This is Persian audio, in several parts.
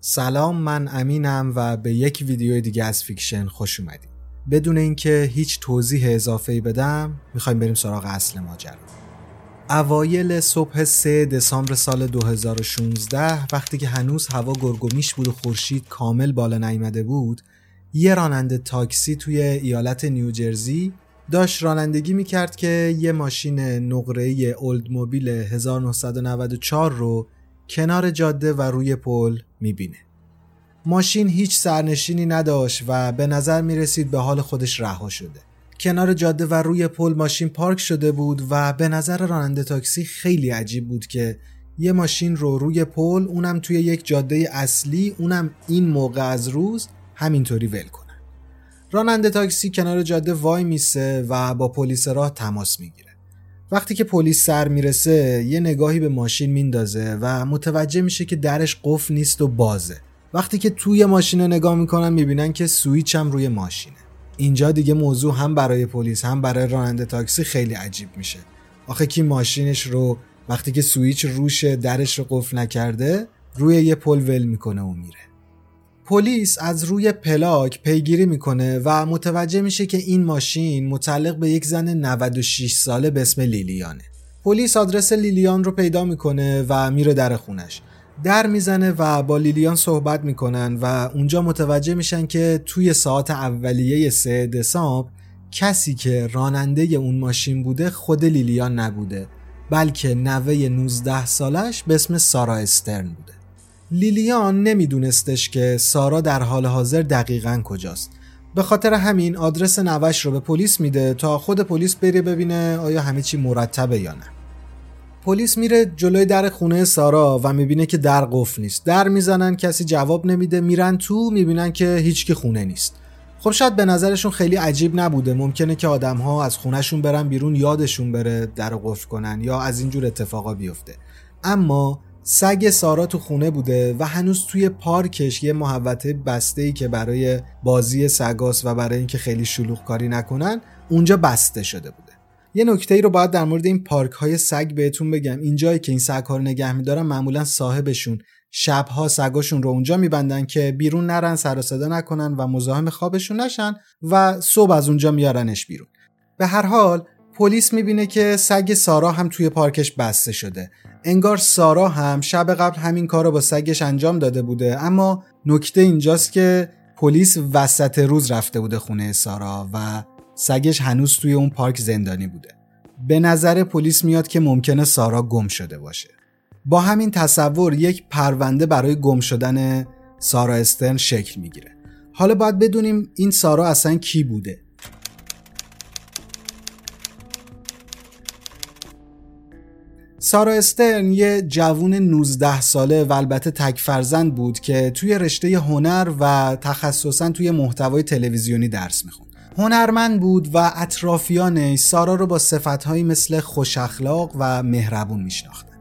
سلام من امینم و به یک ویدیو دیگه از فیکشن خوش اومدید بدون اینکه هیچ توضیح اضافه بدم می‌خوایم بریم سراغ اصل ماجرا. اوایل صبح 3 دسامبر سال 2016 وقتی که هنوز هوا گرگومیش بود و خورشید کامل بالا نیامده بود یه راننده تاکسی توی ایالت نیوجرسی داشت رانندگی می‌کرد که یه ماشین نقره‌ای اولد موبیل 1994 رو کنار جاده و روی پل می‌بینه. ماشین هیچ سرنشینی نداشت و به نظر می‌رسید به حال خودش رها شده. کنار جاده و روی پل ماشین پارک شده بود و به نظر راننده تاکسی خیلی عجیب بود که یه ماشین رو روی پل اونم توی یک جاده اصلی اونم این موقع از روز همینطوری ول کنن. راننده تاکسی کنار جاده وای میسه و با پلیس راه تماس می‌گیره. وقتی که پلیس سر می‌رسه یه نگاهی به ماشین میندازه و متوجه میشه که درش قفل نیست و بازه. وقتی که توی ماشین نگاه می‌کنن می‌بینن که سویچ هم روی ماشینه. اینجا دیگه موضوع هم برای پلیس هم برای راننده تاکسی خیلی عجیب میشه. آخه کی ماشینش رو وقتی که سویچ روش درش رو قفل نکرده روی یه پل ول می‌کنه و میره. پلیس از روی پلاک پیگیری می‌کنه و متوجه میشه که این ماشین متعلق به یک زن 96 ساله به اسم لیلیانه. پلیس آدرس لیلیان رو پیدا می‌کنه و میره در خونش. در می‌زنه و با لیلیان صحبت می‌کنن و اونجا متوجه میشن که توی ساعت اولیه 3 دسامبر کسی که راننده اون ماشین بوده خود لیلیان نبوده بلکه نوه 19 سالش به اسم سارا استرن بوده. لیلیان نمیدونستش که سارا در حال حاضر دقیقا کجاست. به خاطر همین آدرس نوش رو به پلیس میده تا خود پلیس بره ببینه آیا همه چی مرتبه یا نه. پلیس میره جلوی در خونه سارا و می‌بینه که در قفل نیست. در می‌زنن کسی جواب نمیده میرن تو می‌بینن که هیچکی خونه نیست. خب شاید به نظرشون خیلی عجیب نبوده. ممکنه که آدم ها از خونهشون برن بیرون یادشون بره در قفل کنن یا از اینجور اتفاقا بیفته. اما سگ سارا تو خونه بوده و هنوز توی پارکش یه محوطه بسته ای که برای بازی سگاست و برای اینکه خیلی شلوغ کاری نکنن اونجا بسته شده بوده. یه نکته ای رو باید در مورد این پارک های سگ بهتون بگم. اینجایی که این سگ ها رو نگه میدارن معمولا صاحبشون شبها سگاشون رو اونجا میبندن که بیرون نرن سر صدا نکنن و مزاحم خوابشون نشن و صبح از اونجا میارنش بیرون. به هر حال پلیس می‌بینه که سگ سارا هم توی پارکش بسته شده. انگار سارا هم شب قبل همین کار رو با سگش انجام داده بوده. اما نکته اینجاست که پلیس وسط روز رفته بوده خونه سارا و سگش هنوز توی اون پارک زندانی بوده. به نظر پلیس میاد که ممکنه سارا گم شده باشه. با همین تصور یک پرونده برای گم شدن سارا استرن شکل می‌گیره. حالا باید بدونیم این سارا اصلا کی بوده؟ سارا استرن یه جوون 19 ساله و البته تک فرزند بود که توی رشته هنر و تخصصا توی محتوای تلویزیونی درس می‌خوند. هنرمند بود و اطرافیانش سارا رو با صفتهایی مثل خوش اخلاق و مهربون میشناختن.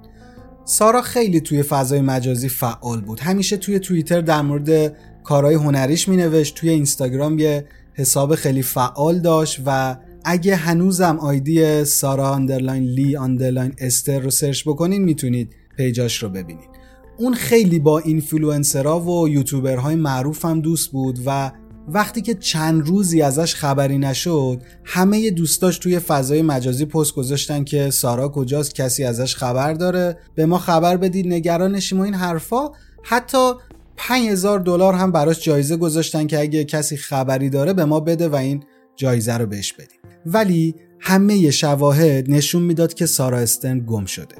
سارا خیلی توی فضای مجازی فعال بود. همیشه توی توییتر در مورد کارهای هنریش مینوشت، توی اینستاگرام یه حساب خیلی فعال داشت و اگه هنوزم ID سارا underline لی underline استرن رو search بکنین می‌تونید page اش رو ببینید. اون خیلی با اینفلوئنسرها و یوتیوبرهای معروف هم دوست بود و وقتی که چند روزی ازش خبری نشد همه دوستاش توی فضای مجازی پست گذاشتن که سارا کجاست کسی ازش خبر داره به ما خبر بدید نگرانشیم و این حرفا. حتی 5000 دلار هم براش جایزه گذاشتن که اگه کسی خبری داره به ما بده و این جایزه رو بهش بدیم. ولی همه شواهد نشون می‌داد که سارا استن گم شده.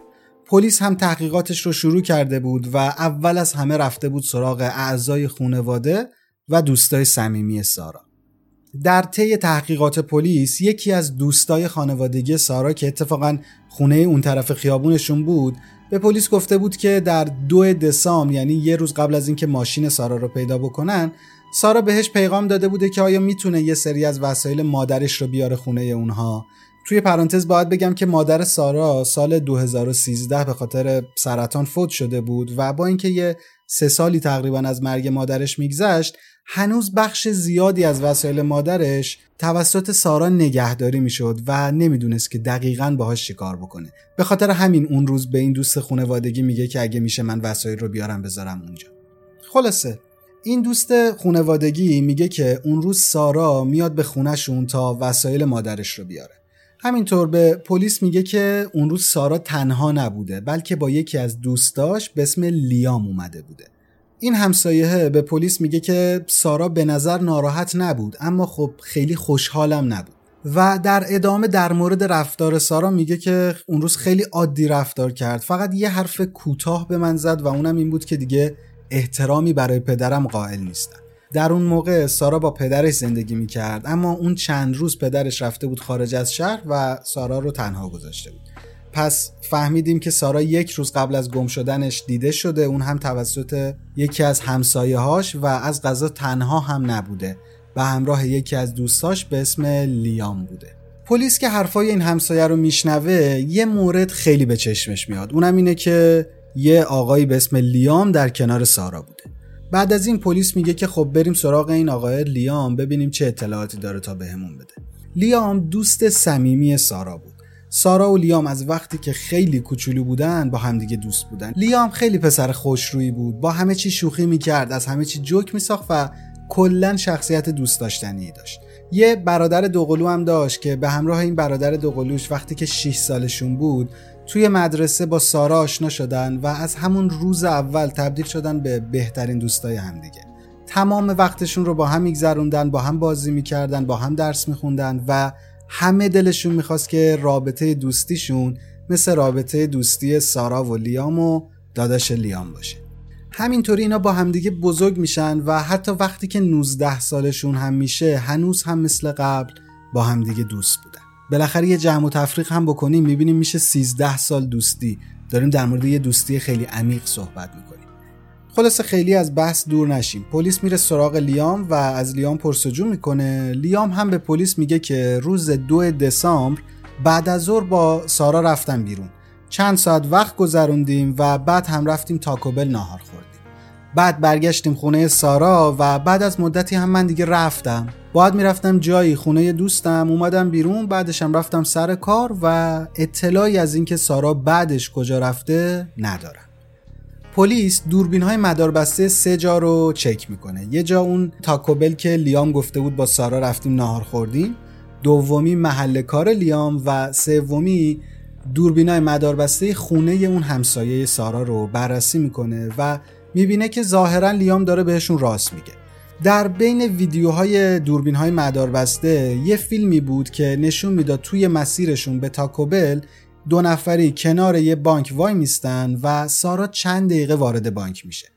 پلیس هم تحقیقاتش رو شروع کرده بود و اول از همه رفته بود سراغ اعضای خانواده و دوستای صمیمی سارا. در طی تحقیقات پلیس یکی از دوستای خانوادگی سارا که اتفاقا خونه اون طرف خیابونشون بود به پلیس گفته بود که در دو دسامبر یعنی یه روز قبل از اینکه ماشین سارا رو پیدا بکنن سارا بهش پیغام داده بوده که آیا می‌تونه یه سری از وسایل مادرش رو بیاره خونه اونها. توی پرانتز باید بگم که مادر سارا سال 2013 به خاطر سرطان فوت شده بود و با اینکه یه سه سالی تقریبا از مرگ مادرش میگذشت هنوز بخش زیادی از وسایل مادرش توسط سارا نگهداری می‌شد و نمی‌دونست که دقیقا باهاش چیکار بکنه. به خاطر همین اون روز به این دوست خانوادگی میگه که اگه میشه من وسایل رو بیارم بذارم اونجا. خلاصه این دوست خانوادگی میگه که اون روز سارا میاد به خونهشون تا وسایل مادرش رو بیاره. همینطور به پلیس میگه که اون روز سارا تنها نبوده بلکه با یکی از دوستاش به اسم لیام اومده بوده. این همسایه به پلیس میگه که سارا به نظر ناراحت نبود اما خب خیلی خوشحالم نبود. و در ادامه در مورد رفتار سارا میگه که اون روز خیلی عادی رفتار کرد. فقط یه حرف کوتاه به من زد و اونم این بود که دیگه احترامی برای پدرم قائل نیستم. در اون موقع سارا با پدرش زندگی می‌کرد اما اون چند روز پدرش رفته بود خارج از شهر و سارا رو تنها گذاشته بود. پس فهمیدیم که سارا یک روز قبل از گم شدنش دیده شده اون هم توسط یکی از همسایه هاش و از غذا تنها هم نبوده به همراه یکی از دوستاش به اسم لیام بوده. پلیس که حرفای این همسایه رو میشنوه یه مورد خیلی به چشمش میاد. اونم اینه که یه آقایی به اسم لیام در کنار سارا بوده. بعد از این پلیس میگه که خب بریم سراغ این آقای لیام ببینیم چه اطلاعاتی داره تا بهمون بده. لیام دوست صمیمی سارا بود. سارا و لیام از وقتی که خیلی کوچولو بودن با همدیگه دوست بودن. لیام خیلی پسر خوشرویی بود با همه چی شوخی می‌کرد از همه چی جوک میساخت و کلا شخصیت دوست داشتنی داشت. یه برادر دوقلو هم داشت که به همراه این برادر دوقلوش وقتی که 6 سالشون بود توی مدرسه با سارا آشنا شدن و از همون روز اول تبدیل شدن به بهترین دوستای همدیگه. تمام وقتشون رو با هم میگذروندن با هم بازی می‌کردن با هم درس میخوندن و همه دلشون می‌خواست که رابطه دوستیشون مثل رابطه دوستی سارا و لیام و داداش لیام باشه. همینطوری اینا با همدیگه بزرگ میشن و حتی وقتی که 19 سالشون هم میشه هنوز هم مثل قبل با همدیگه دوست بالاخره یه جمع و تفریق هم بکنیم می‌بینیم میشه 13 سال دوستی. داریم در مورد یه دوستی خیلی عمیق صحبت می‌کنیم. خلاصه خیلی از بحث دور نشیم. پلیس میره سراغ لیام و از لیام پرسجو می‌کنه. لیام هم به پلیس میگه که روز دو دسامبر بعد از ظهر با سارا رفتن بیرون. چند ساعت وقت گذروندیم و بعد هم رفتیم تاکوبل ناهار خوردیم. بعد برگشتیم خونه سارا و بعد از مدتی هم من دیگه رفتم. باید می‌رفتم جایی خونه دوستم اومدم بیرون بعدشم رفتم سر کار و اطلاعی از اینکه سارا بعدش کجا رفته ندارم. پلیس دوربین های مداربسته سه جا رو چک می‌کنه. یه جا اون تاکوبل که لیام گفته بود با سارا رفتیم نهار خوردیم. دومی محل کار لیام و سومی دوربین های مداربسته خونه اون همسایه سارا رو بررسی می‌کنه و می‌بینه که ظاهرا لیام داره بهشون راست میگه. در بین ویدیوهای دوربین های مداربسته یه فیلمی بود که نشون می‌داد توی مسیرشون به تاکوبل دو نفری کنار یه بانک وای میستن و سارا چند دقیقه وارد بانک میشه.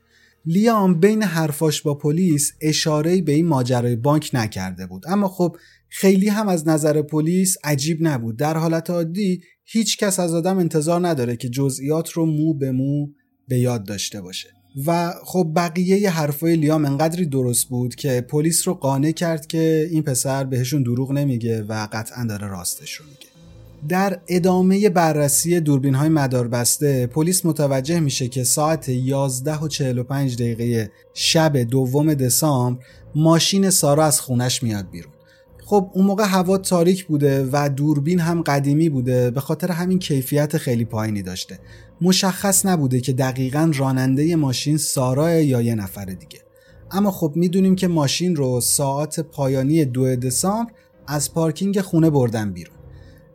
لیام بین حرفاش با پلیس اشاره به این ماجرای بانک نکرده بود. اما خب خیلی هم از نظر پلیس عجیب نبود. در حالت عادی هیچ کس از آدم انتظار نداره که جزئیات رو مو به مو به یاد داشته باشه. و خب بقیه حرفای لیام انقدری درست بود که پلیس رو قانع کرد که این پسر بهشون دروغ نمیگه و قطعا داره راستش رو میگه. در ادامه بررسی دوربین های مدار بسته پلیس متوجه میشه که ساعت 11 و 45 دقیقه شب دوم دسامبر ماشین سارا از خونش میاد بیرون. خب اون موقع هوا تاریک بوده و دوربین هم قدیمی بوده به خاطر همین کیفیت خیلی پایینی داشته. مشخص نبوده که دقیقا راننده ماشین سارا یا یه نفر دیگه. اما خب می‌دونیم که ماشین رو ساعت پایانی دو دسامبر از پارکینگ خونه بردن بیرون.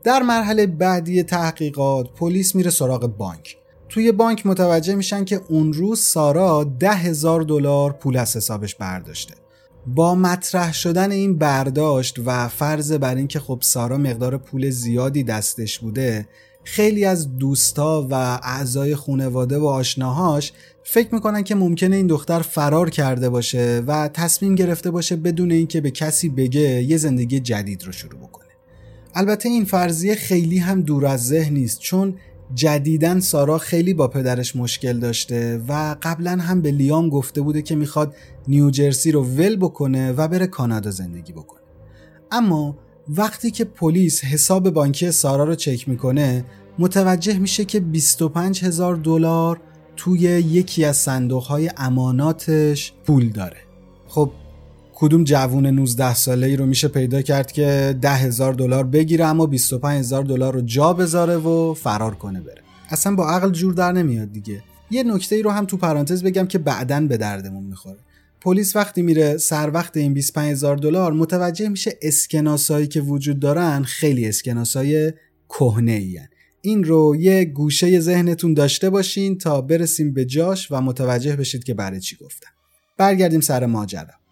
در مرحله بعدی تحقیقات پلیس میره سراغ بانک. توی بانک متوجه میشن که اون روز سارا ده هزار دلار پول از حسابش برداشته. با مطرح شدن این برداشت و فرض بر اینکه خب سارا مقدار پول زیادی دستش بوده خیلی از دوستا و اعضای خانواده و آشناهاش فکر می‌کنن که ممکنه این دختر فرار کرده باشه و تصمیم گرفته باشه بدون اینکه به کسی بگه یه زندگی جدید رو شروع بکنه. البته این فرضیه خیلی هم دور از ذهن نیست چون جدیدن سارا خیلی با پدرش مشکل داشته و قبلا هم به لیام گفته بوده که می‌خواد نیوجرسی رو ول بکنه و بره کانادا زندگی بکنه. اما وقتی که پلیس حساب بانکی سارا رو چک می‌کنه متوجه میشه که 25 هزار دلار توی یکی از صندوق های اماناتش پول داره. خب کدوم جوون 19 ساله ای رو میشه پیدا کرد که 10 هزار دلار بگیره اما 25 هزار دلار رو جا بذاره و فرار کنه بره. اصلا با عقل جور در نمیاد دیگه. یه نکته ای رو هم تو پرانتز بگم که بعدا به دردمون می‌خوره. پلیس وقتی میره سر وقت این 25 هزار دلار متوجه میشه اسکناسایی که وجود دارن خیلی اسکناسای کهنه ای این رو یه گوشه ذهنتون داشته باشین تا برسیم به جاش و متوجه بشید که برای چی گفتم. برگردیم سر ماجرا.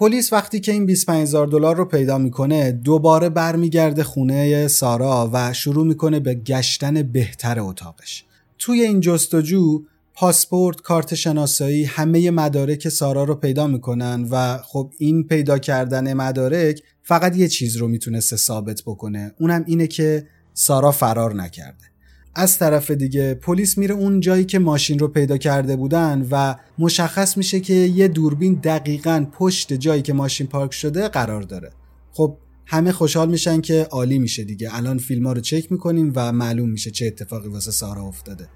پلیس وقتی که این 25000 دلار رو پیدا می‌کنه دوباره برمیگرده خونه سارا و شروع می‌کنه به گشتن بهتر اتاقش. توی این جستجو پاسپورت، کارت شناسایی همه مدارک سارا رو پیدا می‌کنن و خب این پیدا کردن مدارک فقط یه چیز رو می‌تونسته ثابت بکنه اونم اینه که سارا فرار نکرده. از طرف دیگه پلیس میره اون جایی که ماشین رو پیدا کرده بودن و مشخص میشه که یه دوربین دقیقا پشت جایی که ماشین پارک شده قرار داره. خب همه خوشحال میشن که عالی میشه دیگه. الان فیلم ها رو چک می‌کنیم و معلوم میشه چه اتفاقی واسه سارا افتاده.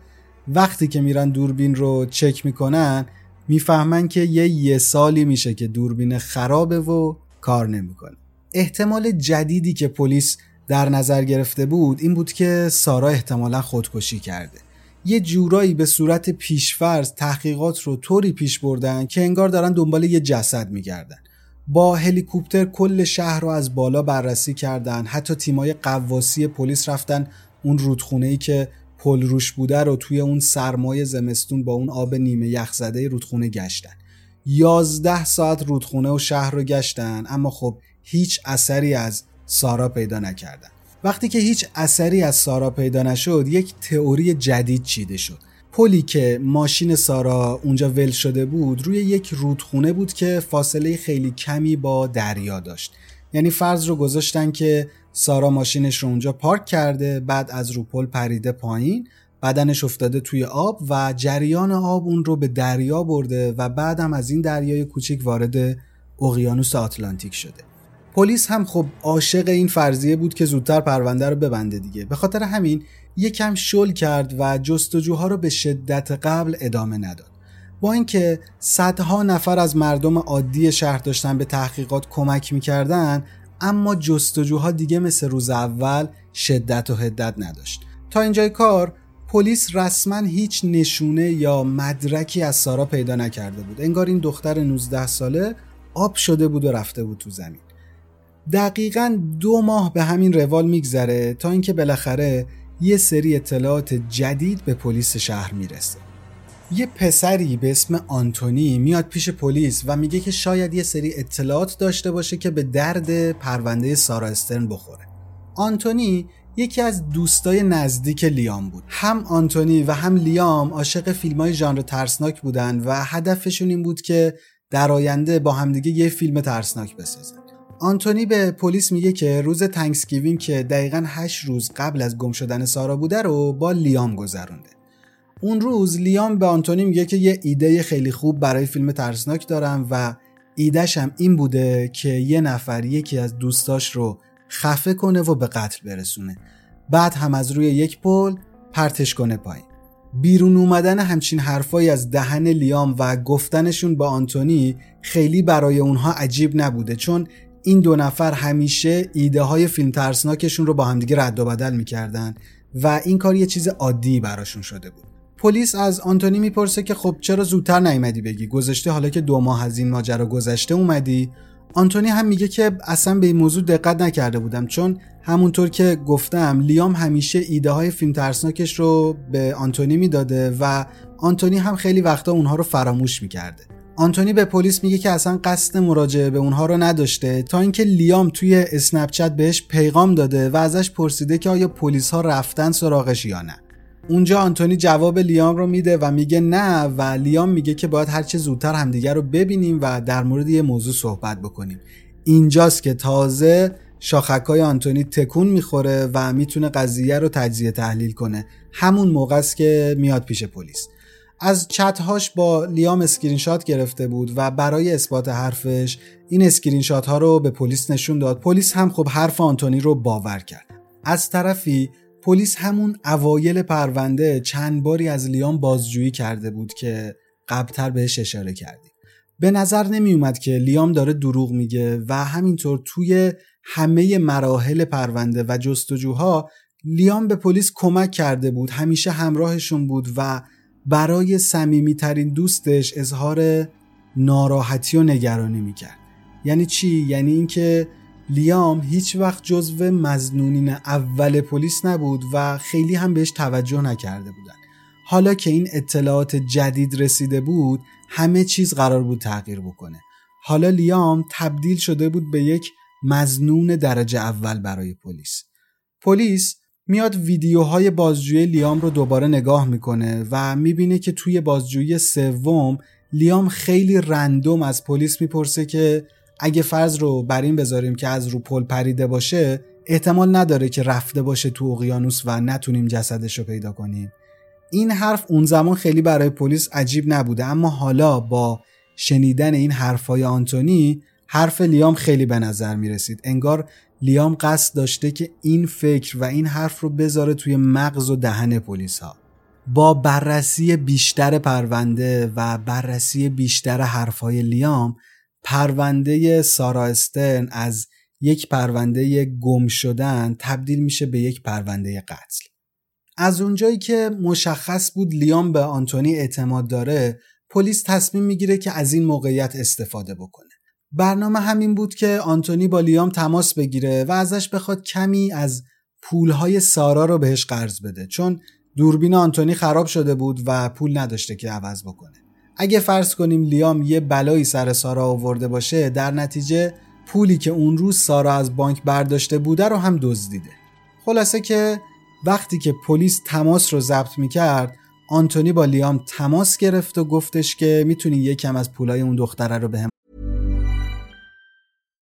وقتی که میرن دوربین رو چک می‌کنن می‌فهمن که یه یه سالی میشه که دوربین خرابه و کار نمی‌کنه. احتمال جدیدی که پلیس در نظر گرفته بود این بود که سارا احتمالا خودکشی کرده. یه جورایی به صورت پیشفرض تحقیقات رو طوری پیش بردن که انگار دارن دنبال یه جسد میگردن. با هلیکوپتر کل شهر رو از بالا بررسی کردن حتی تیمای قواسی پلیس رفتن اون رودخونه ای که پل روش بوده رو توی اون سرمای زمستون با اون آب نیمه یخ زده رودخونه گشتن. یازده ساعت رودخونه و شهر رو گشتن اما خب هیچ اثری از سارا پیدا نکردن. وقتی که هیچ اثری از سارا پیدا نشد یک تئوری جدید چیده شد. پلی که ماشین سارا اونجا ول شده بود روی یک رودخونه بود که فاصله خیلی کمی با دریا داشت. یعنی فرض رو گذاشتن که سارا ماشینش رو اونجا پارک کرده بعد از رو پل پریده پایین بدنش افتاده توی آب و جریان آب اون رو به دریا برده و بعدم از این دریای کوچیک وارد اقیانوس آتلانتیک شده. پلیس هم خب عاشق این فرضیه بود که زودتر پرونده رو ببنده دیگه. به خاطر همین یکم شل کرد و جستجوها رو به شدت قبل ادامه نداد. با اینکه صدها نفر از مردم عادی شهر داشتن به تحقیقات کمک می‌کردن اما جستجوها دیگه مثل روز اول شدت و حدت نداشت. تا اینجای کار پلیس رسما هیچ نشونه یا مدرکی از سارا پیدا نکرده بود. انگار این دختر 19 ساله آب شده بود و رفته بود تو زمین. دقیقا دو ماه به همین روال میگذره تا اینکه بالاخره یه سری اطلاعات جدید به پلیس شهر می‌رسه. یه پسری به اسم آنتونی میاد پیش پلیس و میگه که شاید یه سری اطلاعات داشته باشه که به درد پرونده سارا استرن بخوره. آنتونی یکی از دوستای نزدیک لیام بود. هم آنتونی و هم لیام عاشق فیلم های ژانر ترسناک بودن و هدفشون این بود که در آینده با همدیگه یه فیلم ترسناک بسازن. آنتونی به پلیس میگه که روز Thanksgiving که دقیقا 8 روز قبل از گم شدن سارا بوده رو با لیام گذرونده. اون روز لیام به آنتونی میگه که یه ایده خیلی خوب برای فیلم ترسناک دارم و ایدهش هم این بوده که یه نفر یکی از دوستاش رو خفه کنه و به قتل برسونه. بعد هم از روی یک پل پرتش کنه پایین. بیرون اومدن همچین حرفایی از دهن لیام و گفتنشون با آنتونی خیلی برای اونها عجیب نبوده چون این دو نفر همیشه ایده های فیلم ترسناکشون رو با همدیگه رد و بدل می‌کردن و این کار یه چیز عادی براشون شده بود. پلیس از آنتونی می‌پرسه که خب چرا زودتر نیومدی بگی؟ گذشته حالا که دو ماه از این ماجرا گذشته اومدی؟ آنتونی هم میگه که اصلا به این موضوع دقت نکرده بودم چون همونطور که گفتم لیام همیشه ایده های فیلم ترسناکش رو به آنتونی می‌داده و آنتونی هم خیلی وقتا اونها رو فراموش می‌کرده. آنتونی به پلیس میگه که اصلا قصد مراجعه به اونها رو نداشته تا اینکه لیام توی اسنپ بهش پیغام داده و ازش پرسیده که آیا پلیس ها رفتن سراغش یا نه. اونجا آنتونی جواب لیام رو میده و میگه نه و لیام میگه که باید هرچه زودتر همدیگر رو ببینیم و در مورد یه موضوع صحبت بکنیم. اینجاست که تازه شاخکای آنتونی تکون می‌خوره و می‌تونه قضیه رو تجزیه تحلیل کنه. همون موقع است که میاد پیش پلیس. از چتهاش با لیام اسکرین شات گرفته بود و برای اثبات حرفش این اسکرین شات ها رو به پلیس نشون داد. پلیس هم خب حرف آنتونی رو باور کرد. از طرفی پلیس همون اوایل پرونده چند باری از لیام بازجویی کرده بود که قبلتر بهش اشاره کردیم. به نظر نمی اومد که لیام داره دروغ میگه و همینطور توی همه مراحل پرونده و جستجوها لیام به پلیس کمک کرده بود. همیشه همراهشون بود و برای صمیمیترین دوستش اظهار ناراحتی و نگرانی می‌کرد. یعنی چی؟ یعنی اینکه لیام هیچ وقت جزو مزنونین اول پلیس نبود و خیلی هم بهش توجه نکرده بودن. حالا که این اطلاعات جدید رسیده بود همه چیز قرار بود تغییر بکنه. حالا لیام تبدیل شده بود به یک مزنون درجه اول برای پلیس. پلیس میاد ویدیوهای بازجویی لیام رو دوباره نگاه می‌کنه و می‌بینه که توی بازجویی سوم لیام خیلی رندوم از پلیس می‌پرسه که اگه فرض رو بر این بذاریم که از رو پل پریده باشه احتمال نداره که رفته باشه تو اقیانوس و نتونیم جسدش رو پیدا کنیم. این حرف اون زمان خیلی برای پلیس عجیب نبوده اما حالا با شنیدن این حرفای آنتونی حرف لیام خیلی به نظر می انگار لیام قصد داشته که این فکر و این حرف رو بذاره توی مغز و دهن پلیس ها با بررسی بیشتر پرونده و بررسی بیشتر حرفهای لیام پرونده سارا استرن از یک پرونده گم شدن تبدیل میشه به یک پرونده قتل. از اونجایی که مشخص بود لیام به آنتونی اعتماد داره پلیس تصمیم می‌گیره که از این موقعیت استفاده بکنه. برنامه همین بود که آنتونی با لیام تماس بگیره و ازش بخواد کمی از پولهای سارا رو بهش قرض بده چون دوربین آنتونی خراب شده بود و پول نداشته که عوض بکنه. اگه فرض کنیم لیام یه بلایی سر سارا آورده باشه در نتیجه پولی که اون روز سارا از بانک برداشته بوده رو هم دزدیده. خلاصه که وقتی که پلیس تماس رو ضبط می‌کرد آنتونی با لیام تماس گرفت و گفتش که می‌تونی یکم از پولای اون دختره رو بهم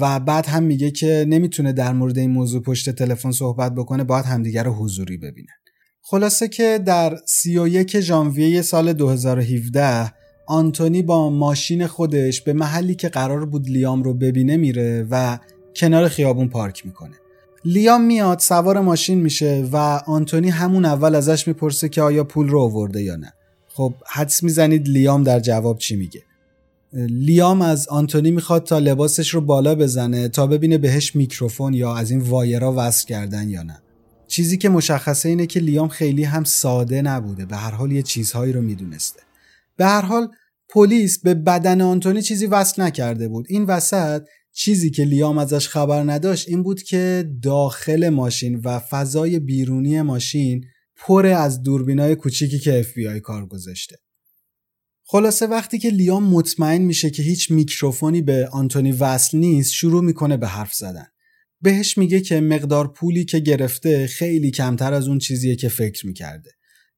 و بعد هم میگه که نمی‌تونه در مورد این موضوع پشت تلفن صحبت بکنه باید همدیگه رو حضوری ببینن. خلاصه که در 31 ژانویه سال 2017 آنتونی با ماشین خودش به محلی که قرار بود لیام رو ببینه میره و کنار خیابون پارک می‌کنه. لیام میاد سوار ماشین میشه و آنتونی همون اول ازش می‌پرسه که آیا پول رو آورده یا نه. خب حدس می‌زنید لیام در جواب چی میگه؟ لیام از آنتونی می‌خواد تا لباسش رو بالا بزنه تا ببینه بهش میکروفون یا از این وایرا وصل کردن یا نه. چیزی که مشخصه اینه که لیام خیلی هم ساده نبوده به هر حال یه چیزهایی رو می‌دونسته. به هر حال پلیس به بدن آنتونی چیزی وصل نکرده بود. این وسط چیزی که لیام ازش خبر نداشت این بود که داخل ماشین و فضای بیرونی ماشین پر از دوربینای کوچیکی که FBI کار گذاشته. خلاصه وقتی که لیام مطمئن میشه که هیچ میکروفونی به آنتونی وصل نیست شروع می‌کنه به حرف زدن. بهش میگه که مقدار پولی که گرفته خیلی کمتر از اون چیزیه که فکر می‌کرده.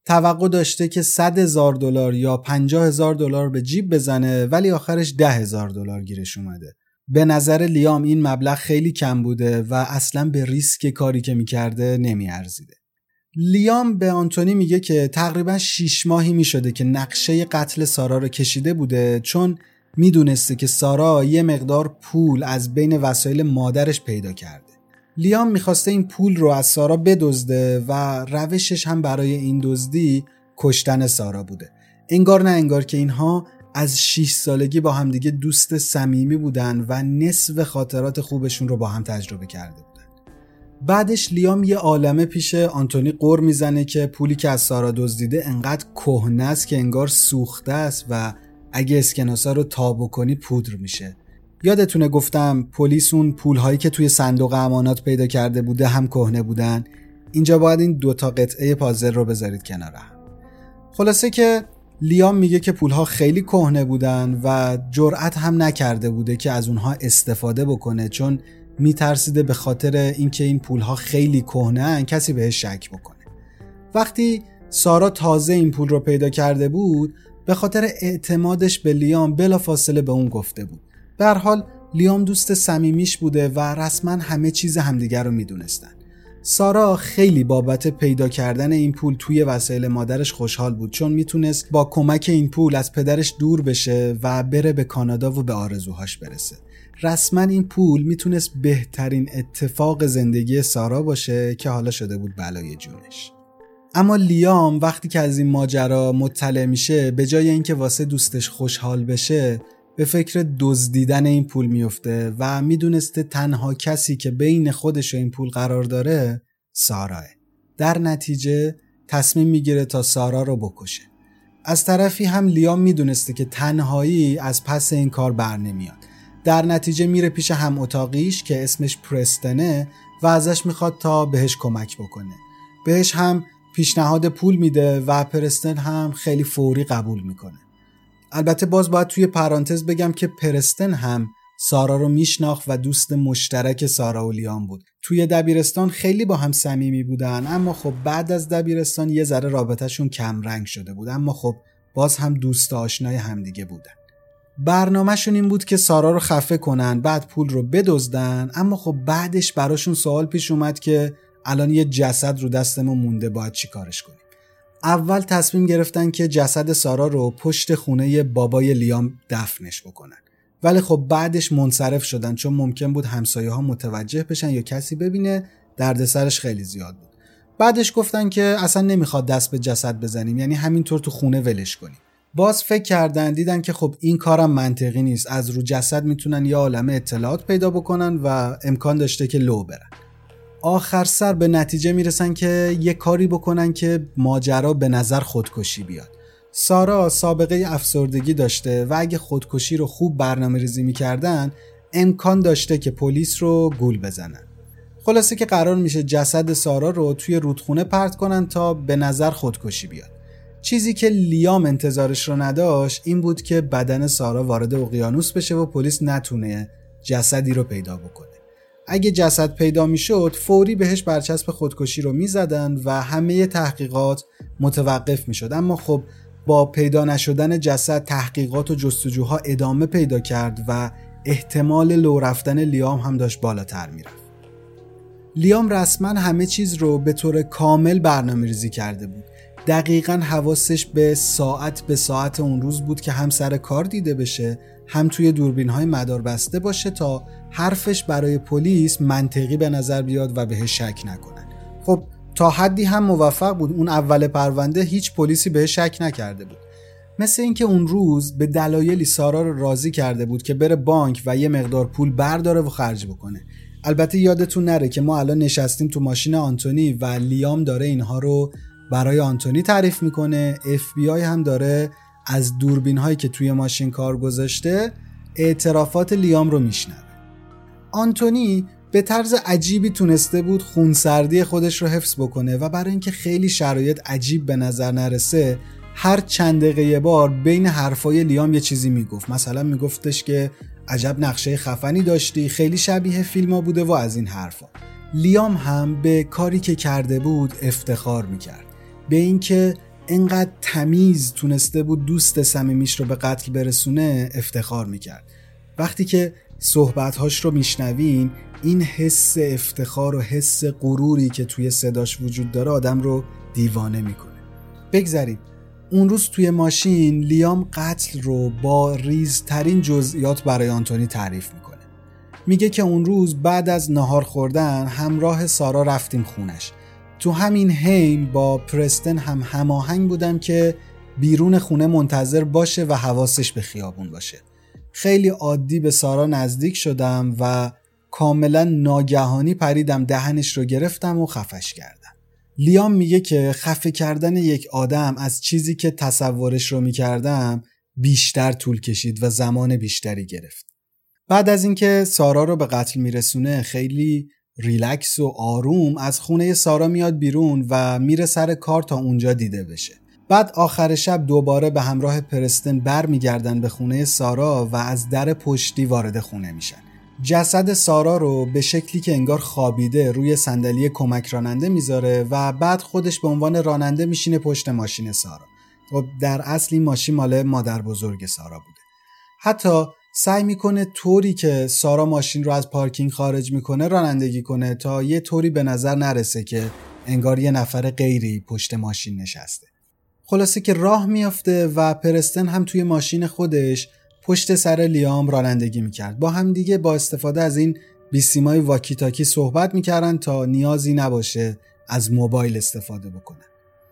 توقع داشته که 100 هزار دلار یا 50 هزار دلار به جیب بزنه ولی آخرش ده هزار دلار گیرش اومده. به نظر لیام این مبلغ خیلی کم بوده و اصلا به ریسک کاری که می‌کرده نمیارزیده. لیام به آنتونی میگه که تقریبا 6 ماهی می‌شده که نقشه قتل سارا رو کشیده بوده چون می‌دونسته که سارا یه مقدار پول از بین وسایل مادرش پیدا کرده. لیام می‌خواسته این پول رو از سارا بدزده و روشش هم برای این دزدی کشتن سارا بوده. انگار نه انگار که اینها از 6 سالگی با همدیگه دوست صمیمی بودن و نصف خاطرات خوبشون رو با هم تجربه کرده بعدش لیام یه عالمه پیش آنتونی قر می‌زنه که پولی که از سارا دزدیده انقدر کهنه است که انگار سوخته است و اگه اسکناسا رو تابو کنی پودر میشه. یادتونه گفتم پلیس اون پولهایی که توی صندوق امانات پیدا کرده بوده هم کهنه بودن. اینجا باید این دوتا قطعه پازل رو بذارید کنار خلاصه که لیام میگه که پولها خیلی کهنه بودن و جرأت هم نکرده بوده که از اونها استفاده بکنه چون میترسیده به خاطر اینکه این پولها خیلی کهنه کسی بهش شک بکنه. وقتی سارا تازه این پول رو پیدا کرده بود به خاطر اعتمادش به لیام بلافاصله به اون گفته بود. در حال لیام دوست صمیمیش بوده و رسما همه چیز همدیگر رو می‌دونستن. سارا خیلی بابت پیدا کردن این پول توی وسایل مادرش خوشحال بود چون می‌تونست با کمک این پول از پدرش دور بشه و بره به کانادا و به آرزوهاش برسه. رسما این پول می‌تونست بهترین اتفاق زندگی سارا باشه که حالا شده بود بلای جونش. اما لیام وقتی که از این ماجرا مطلع میشه به جای اینکه واسه دوستش خوشحال بشه به فکر دزدیدن این پول میفته و می‌دونسته تنها کسی که بین خودش و این پول قرار داره ساراه. در نتیجه تصمیم می‌گیره تا سارا رو بکشه. از طرفی هم لیام می‌دونسته که تنهایی از پس این کار بر نمیاد. در نتیجه میره پیش هم اتاقیش که اسمش پرستنه و ازش می‌خواد تا بهش کمک بکنه. بهش هم پیشنهاد پول میده و پرستن هم خیلی فوری قبول می‌کنه. البته باز باید توی پرانتز بگم که پرستن هم سارا رو میشناخت و دوست مشترک سارا و لیام بود. توی دبیرستان خیلی با هم صمیمی بودن اما خب بعد از دبیرستان یه ذره رابطهشون کم رنگ شده بود. اما خب باز هم دوست آشنای همدیگه بودن. برنامهشون این بود که سارا رو خفه کنن بعد پول رو بدزدن اما خب بعدش براشون سوال پیش اومد که الان یه جسد رو دستمون مونده باید چیکارش کنیم؟ اول تصمیم گرفتن که جسد سارا رو پشت خونه بابای لیام دفنش بکنن. ولی خب بعدش منصرف شدن چون ممکن بود همسایه ها متوجه بشن یا کسی ببینه دردسرش خیلی زیاد بود. بعدش گفتن که اصلا نمی‌خواد دست به جسد بزنیم یعنی همینطور تو خونه ولش کنیم. باز فکر کردن دیدن که خب این کارم منطقی نیست. از رو جسد می‌تونن یه عالمه اطلاعات پیدا بکنن و امکان داشته که لو برن. آخر سر به نتیجه می‌رسن که یه کاری بکنن که ماجرا به نظر خودکشی بیاد. سارا سابقه افسردگی داشته و اگه خودکشی رو خوب برنامه ریزی می‌کردن امکان داشته که پلیس رو گول بزنن. خلاصه که قرار میشه جسد سارا رو توی رودخونه پرت کنن تا به نظر خودکشی بیاد. چیزی که لیام انتظارش رو نداشت این بود که بدن سارا وارد اقیانوس بشه و پلیس نتونه جسدی رو پیدا بکنه. اگه جسد پیدا می‌شد فوری بهش برچسب خودکشی رو می‌زدن و همه تحقیقات متوقف می‌شد. اما خب با پیدا نشدن جسد تحقیقات و جستجوها ادامه پیدا کرد و احتمال لو رفتن لیام هم داشت بالاتر می‌رفت. لیام رسما همه چیز رو به طور کامل برنامه ریزی کرده بود. دقیقا حواسش به ساعت به ساعت اون روز بود که هم سر کار دیده بشه هم توی دوربین های مدار بسته باشه تا حرفش برای پلیس منطقی به نظر بیاد و بهش شک نکنن خب تا حدی هم موفق بود. اون اول پرونده هیچ پلیسی بهش شک نکرده بود. مثل اینکه اون روز به دلایلی سارا رو راضی کرده بود که بره بانک و یه مقدار پول برداره و خرج بکنه. البته یادتون نره که ما الان نشستیم تو ماشین آنتونی و لیام داره اینها رو برای آنتونی تعریف می‌کنه. اف بی آی هم داره از دوربین هایی که توی ماشین کار گذاشته اعترافات لیام رو میشنوه. آنتونی به طرز عجیبی تونسته بود خونسردی خودش رو حفظ بکنه و برای اینکه خیلی شرایط عجیب به نظر نرسه هر چند دقیقه بار بین حرفای لیام یه چیزی می‌گفت. مثلا میگفتش که عجب نقشه خفنی داشتی خیلی شبیه فیلم بوده و از این حرفا. لیام هم به کاری که کرده بود افتخار می‌کرد. به اینکه انقدر تمیز تونسته بود دوست صمیمیش رو به قتل برسونه افتخار می‌کرد. وقتی که صحبتهاش رو میشنوین این حس افتخار و حس غروری که توی صداش وجود داره آدم رو دیوانه می‌کنه. بگذارید اون روز توی ماشین لیام قتل رو با ریزترین جزئیات برای آنتونی تعریف می‌کنه. میگه که اون روز بعد از نهار خوردن همراه سارا رفتیم خونش. تو همین حین با پرستن هم هماهنگ بودم که بیرون خونه منتظر باشه و حواسش به خیابون باشه. خیلی عادی به سارا نزدیک شدم و کاملا ناگهانی پریدم دهنش رو گرفتم و خفش کردم. لیام میگه که خفه کردن یک آدم از چیزی که تصورش رو می‌کردم بیشتر طول کشید و زمان بیشتری گرفت. بعد از اینکه سارا رو به قتل میرسونه خیلی ریلکس و آروم از خونه سارا میاد بیرون و میره سر کار تا اونجا دیده بشه. بعد آخر شب دوباره به همراه پرستن برمیگردن به خونه سارا و از در پشتی وارد خونه میشن. جسد سارا رو به شکلی که انگار خوابیده روی صندلی کمک راننده می‌ذاره و بعد خودش به عنوان راننده میشینه پشت ماشین سارا. و در اصل این ماشین مال مادر بزرگ سارا بوده. حتی سعی می‌کنه طوری که سارا ماشین رو از پارکینگ خارج می‌کنه رانندگی کنه تا یه طوری به نظر نرسه که انگار یه نفر غیری پشت ماشین نشسته. خلاصه که راه میافته و پرستون هم توی ماشین خودش پشت سر لیام رانندگی می‌کرد. با همدیگه با استفاده از این بیسیمای walkie talkie صحبت می‌کردن تا نیازی نباشه از موبایل استفاده بکنن.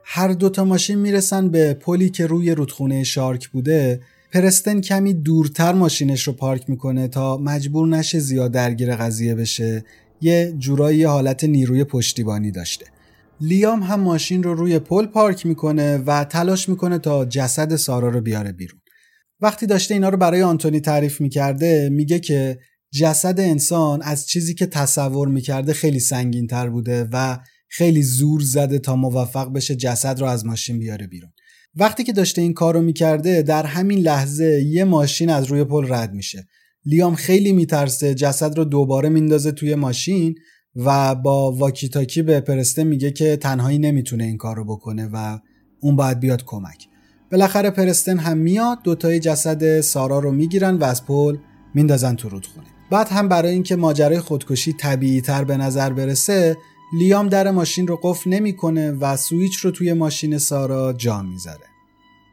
هر دوتا ماشین می‌رسن به پلی که روی رودخونه شارک بوده پرستن کمی دورتر ماشینش رو پارک می‌کنه تا مجبور نشه زیاد درگیر قضیه بشه. یه جورایی حالت نیروی پشتیبانی داشته. لیام هم ماشین رو روی پل پارک می‌کنه و تلاش می‌کنه تا جسد سارا رو بیاره بیرون. وقتی داشته اینا رو برای آنتونی تعریف می‌کرده میگه که جسد انسان از چیزی که تصور می‌کرده خیلی سنگین تر بوده و خیلی زور زده تا موفق بشه جسد رو از ماشین بیاره بیرون. وقتی که داشته این کار رو می‌کرده در همین لحظه یه ماشین از روی پل رد میشه. لیام خیلی میترسه جسد رو دوباره میندازه توی ماشین و با واکیتاکی به پرسته میگه که تنهایی نمی‌تونه این کار رو بکنه و اون باید بیاد کمک. بالاخره پرستن هم میاد دوتای جسد سارا رو می‌گیرن و از پل میندازن تو رودخونه. بعد هم برای اینکه ماجرای خودکشی طبیعی تر به نظر برسه لیام در ماشین رو قفل نمی‌کنه و سویچ رو توی ماشین سارا جا می‌ذاره.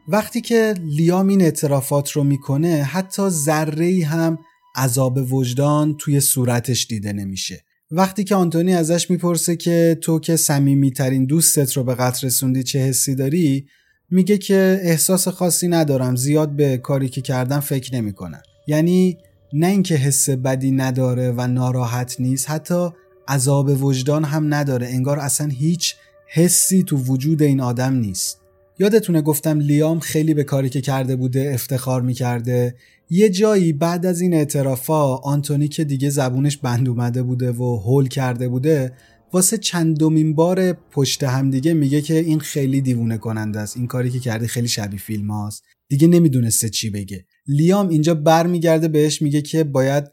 وقتی که لیام این اعترافات رو می‌کنه حتی ذره هم عذاب وجدان توی صورتش دیده نمیشه. وقتی که آنتونی ازش می‌پرسه که تو که صمیمیترین دوستت رو به قتل رسوندی چه حسی داری میگه که احساس خاصی ندارم زیاد به کاری که کردم فکر نمی‌کنم. یعنی نه اینکه حس بدی نداره و ناراحت نیست حتی عذاب وجدان هم نداره. انگار اصلا هیچ حسی تو وجود این آدم نیست. یادتونه گفتم لیام خیلی به کاری که کرده بوده افتخار می‌کرده. یه جایی بعد از این اعترافا آنتونی که دیگه زبونش بند اومده بوده و هول کرده بوده واسه چندمین بار پشت هم دیگه میگه که این خیلی دیوونه کننده است. این کاری که کرده خیلی شبیه فیلم هاست. دیگه نمی‌دونسته چی بگه. لیام اینجا برمیگرده بهش میگه که باید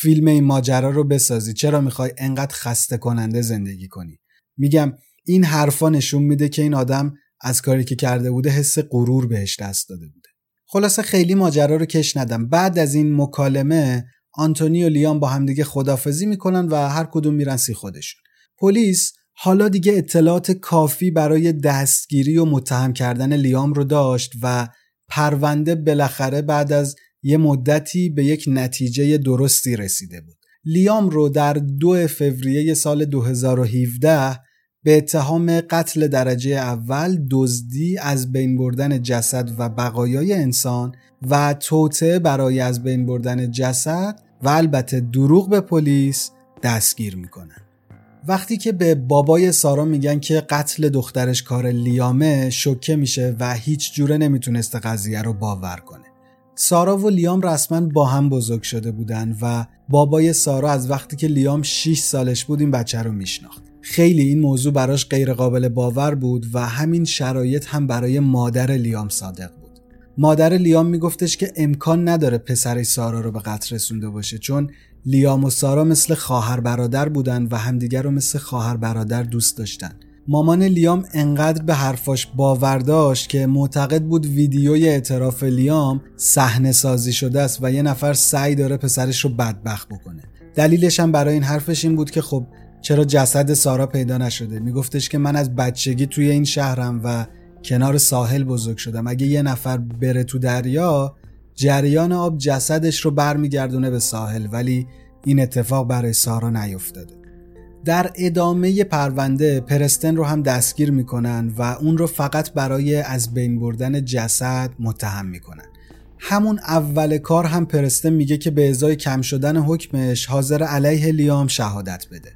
فیلم این ماجرا رو بسازی. چرا می‌خوای انقدر خسته کننده زندگی کنی؟ میگم این حرفا نشون میده که این آدم از کاری که کرده بوده حس غرور بهش دست داده بوده. خلاصه خیلی ماجرا رو کش ندم. بعد از این مکالمه آنتونی و لیام با همدیگه خدافزی می‌کنن و هر کدوم میرن سی خودشون. پلیس حالا دیگه اطلاعات کافی برای دستگیری و متهم کردن لیام رو داشت و پرونده بالاخره بعد از یه مدتی به یک نتیجه درستی رسیده بود. لیام رو در دو فوریه سال 2017 به اتهام قتل درجه اول دزدی از بین بردن جسد و بقایای انسان و توطعه برای از بین بردن جسد و البته دروغ به پلیس دستگیر می‌کنن وقتی که به بابای سارا میگن که قتل دخترش کار لیامه شوکه میشه و هیچ جوره نمی‌تونسته قضیه رو باور کنه سارا و لیام رسما با هم بزرگ شده بودن و بابای سارا از وقتی که لیام 6 سالش بود این بچه رو میشناخت. خیلی این موضوع براش غیر قابل باور بود و همین شرایط هم برای مادر لیام صادق بود. مادر لیام میگفتش که امکان نداره پسر سارا رو به قتل رسونده باشه چون لیام و سارا مثل خواهر برادر بودن و همدیگر رو مثل خواهر برادر دوست داشتن. مامان لیام انقدر به حرفاش باور داشت که معتقد بود ویدیوی اعتراف لیام صحنه سازی شده است و یه نفر سعی داره پسرش رو بدبخت بکنه. دلیلش هم برای این حرفش این بود که خب چرا جسد سارا پیدا نشده؟ میگفتش که من از بچگی توی این شهرم و کنار ساحل بزرگ شدم. اگه یه نفر بره تو دریا جریان آب جسدش رو برمیگردونه به ساحل ولی این اتفاق برای سارا نیفتاده. در ادامه پرونده پرستن رو هم دستگیر می‌کنن و اون رو فقط برای از بین بردن جسد متهم می‌کنن. همون اول کار هم پرستن میگه که به ازای کم شدن حکمش حاضر علیه لیام شهادت بده.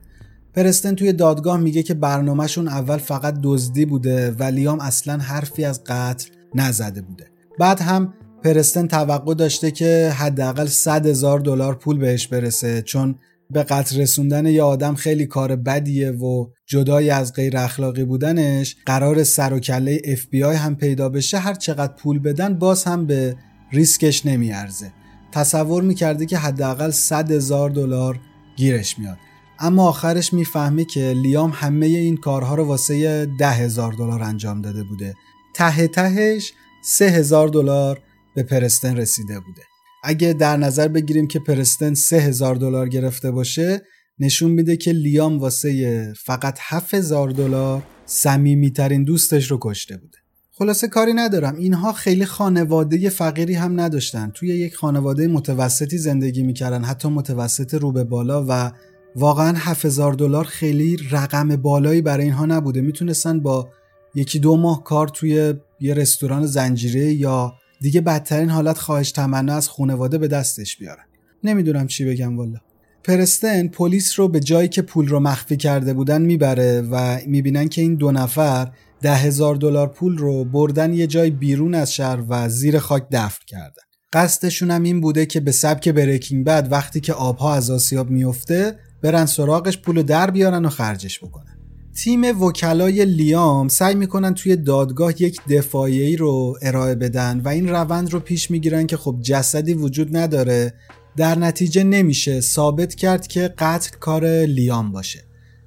پرستن توی دادگاه میگه که برنامهشون اول فقط دزدی بوده و لیام اصلا حرفی از قتل نزده بوده. بعد هم پرستن توقع داشته که حداقل 100 هزار دلار پول بهش برسه چون به قتل رسوندن یه آدم خیلی کار بدیه و جدای از غیر اخلاقی بودنش قرار سر و کله اف بی آی هم پیدا بشه هر چقدر پول بدن باز هم به ریسکش نمیارزه. تصور می‌کرده که حداقل 100 هزار دلار گیرش میاد. اما آخرش می‌فهمه که لیام همه این کارها رو واسه ده هزار دلار انجام داده بوده. ته تهش سه هزار دلار به پرستن رسیده بوده. اگه در نظر بگیریم که پرستن سه هزار دلار گرفته باشه نشون میده که لیام واسه فقط هزار دلار صمیمیترین دوستش رو کشته بوده. خلاصه کاری ندارم. اینها خیلی خانواده فقیری هم نداشتن. توی یک خانواده متوسطی زندگی می‌کردن حتی متوسط رو به بالا و واقعا هزار دلار خیلی رقم بالایی برای اینها نبوده. می‌تونستن با یکی دو ماه کار توی یه رستوران زنجیره یا دیگه بدترین حالت خواهش تمنا از خانواده به دستش بیارن نمی‌دونم چی بگم والا. پرستن پلیس رو به جایی که پول رو مخفی کرده بودن می‌بره و می‌بینن که این دو نفر ده هزار دلار پول رو بردن یه جای بیرون از شهر و زیر خاک دفن کردن. قصدشون هم این بوده که به سبک بریکینگ بعد وقتی که آبها از آسیاب میفته برن سراغش پول در بیارن و خرجش بکنن. تیم وکلای لیام سعی می‌کنن توی دادگاه یک دفاعی رو ارائه بدن و این روند رو پیش می‌گیرن که خب جسدی وجود نداره. در نتیجه نمیشه ثابت کرد که قتل کار لیام باشه.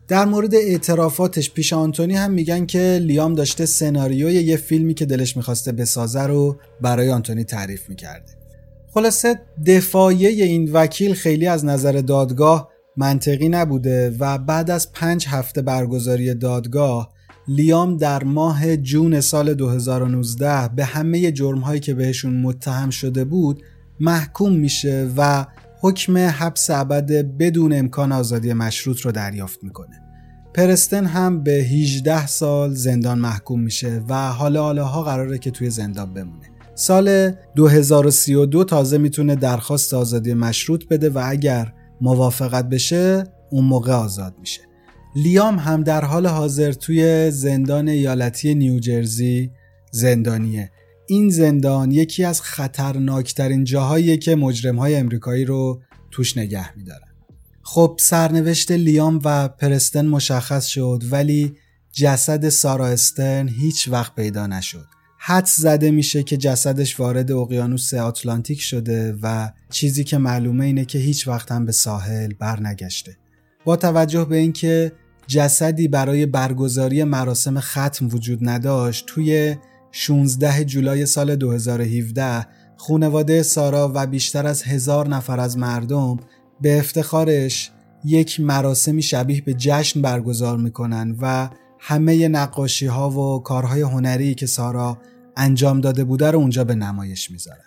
در مورد اعترافاتش پیش آنتونی هم میگن که لیام داشته سناریوی یه فیلمی که دلش می‌خواسته بسازه رو برای آنتونی تعریف می‌کرده. خلاصه دفاعیه این وکیل خیلی از نظر دادگاه منطقی نبوده و بعد از پنج هفته برگزاری دادگاه لیام در ماه جون سال 2019 به همه جرمهایی که بهشون متهم شده بود محکوم میشه و حکم حبس ابد بدون امکان آزادی مشروط رو دریافت می‌کنه. پرستن هم به 18 سال زندان محکوم میشه و حالا حالا ها قراره که توی زندان بمونه. سال 2032 تازه می‌تونه درخواست آزادی مشروط بده و اگر موافقت بشه اون موقع آزاد میشه. لیام هم در حال حاضر توی زندان ایالتی نیوجرسی زندانیه. این زندان یکی از خطرناکترین جاهاییه که مجرم های امریکایی رو توش نگه میدارن. خب سرنوشت لیام و پرستن مشخص شد ولی جسد سارا استن هیچ وقت پیدا نشد. حد زده میشه که جسدش وارد اقیانوس آتلانتیک شده و چیزی که معلومه اینه که هیچ وقت هم به ساحل برنگشته با توجه به اینکه جسدی برای برگزاری مراسم ختم وجود نداشت توی 16 جولای سال 2017 خونواده سارا و بیشتر از هزار نفر از مردم به افتخارش یک مراسمی شبیه به جشن برگزار می‌کنن و همه نقاشی ها و کارهای هنری که سارا انجام داده بوده رو اونجا به نمایش می‌ذارن.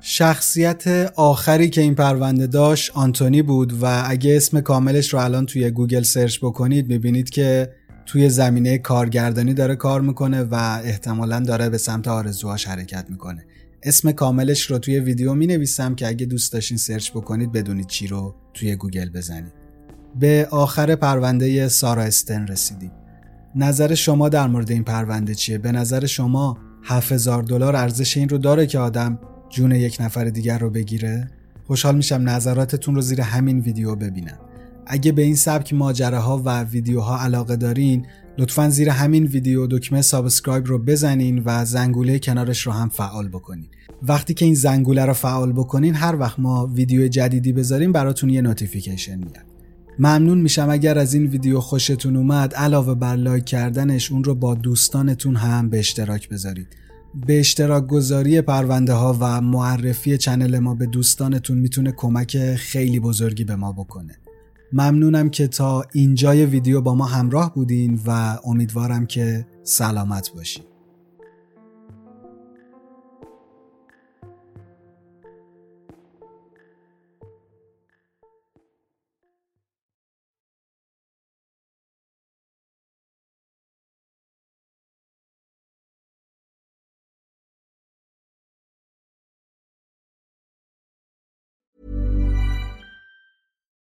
شخصیت آخری که این پرونده داشت آنتونی بود و اگه اسم کاملش رو الان توی گوگل search بکنید می‌بینید که توی زمینه کارگردانی داره کار می‌کنه و احتمالا داره به سمت آرزوهاش حرکت می‌کنه. اسم کاملش رو توی ویدیو می نویسم که اگه دوست داشتین search بکنید بدونید چی رو توی گوگل بزنید. به آخر پرونده سارا استرن رسیدیم. نظر شما در مورد این پرونده چیه؟ به نظر شما 7000 دلار ارزش این رو داره که آدم جون یک نفر دیگر رو بگیره؟ خوشحال میشم نظراتتون رو زیر همین ویدیو ببینم. اگه به این سبک ماجراها و ویدیوها علاقه دارین لطفا زیر همین ویدیو دکمه subscribe رو بزنین و زنگوله کنارش رو هم فعال بکنین. وقتی که این زنگوله رو فعال بکنین هر وقت ما ویدیو جدیدی بذاریم براتون یه notification میاد. ممنون میشم اگر از این ویدیو خوشتون اومد علاوه بر like کردنش اون رو با دوستانتون هم به اشتراک بذارید. به اشتراک گذاری پرونده ها و معرفی channel ما به دوستانتون می‌تونه کمک خیلی بزرگی به ما بکنه. ممنونم که تا اینجای ویدیو با ما همراه بودین و امیدوارم که سلامت باشین.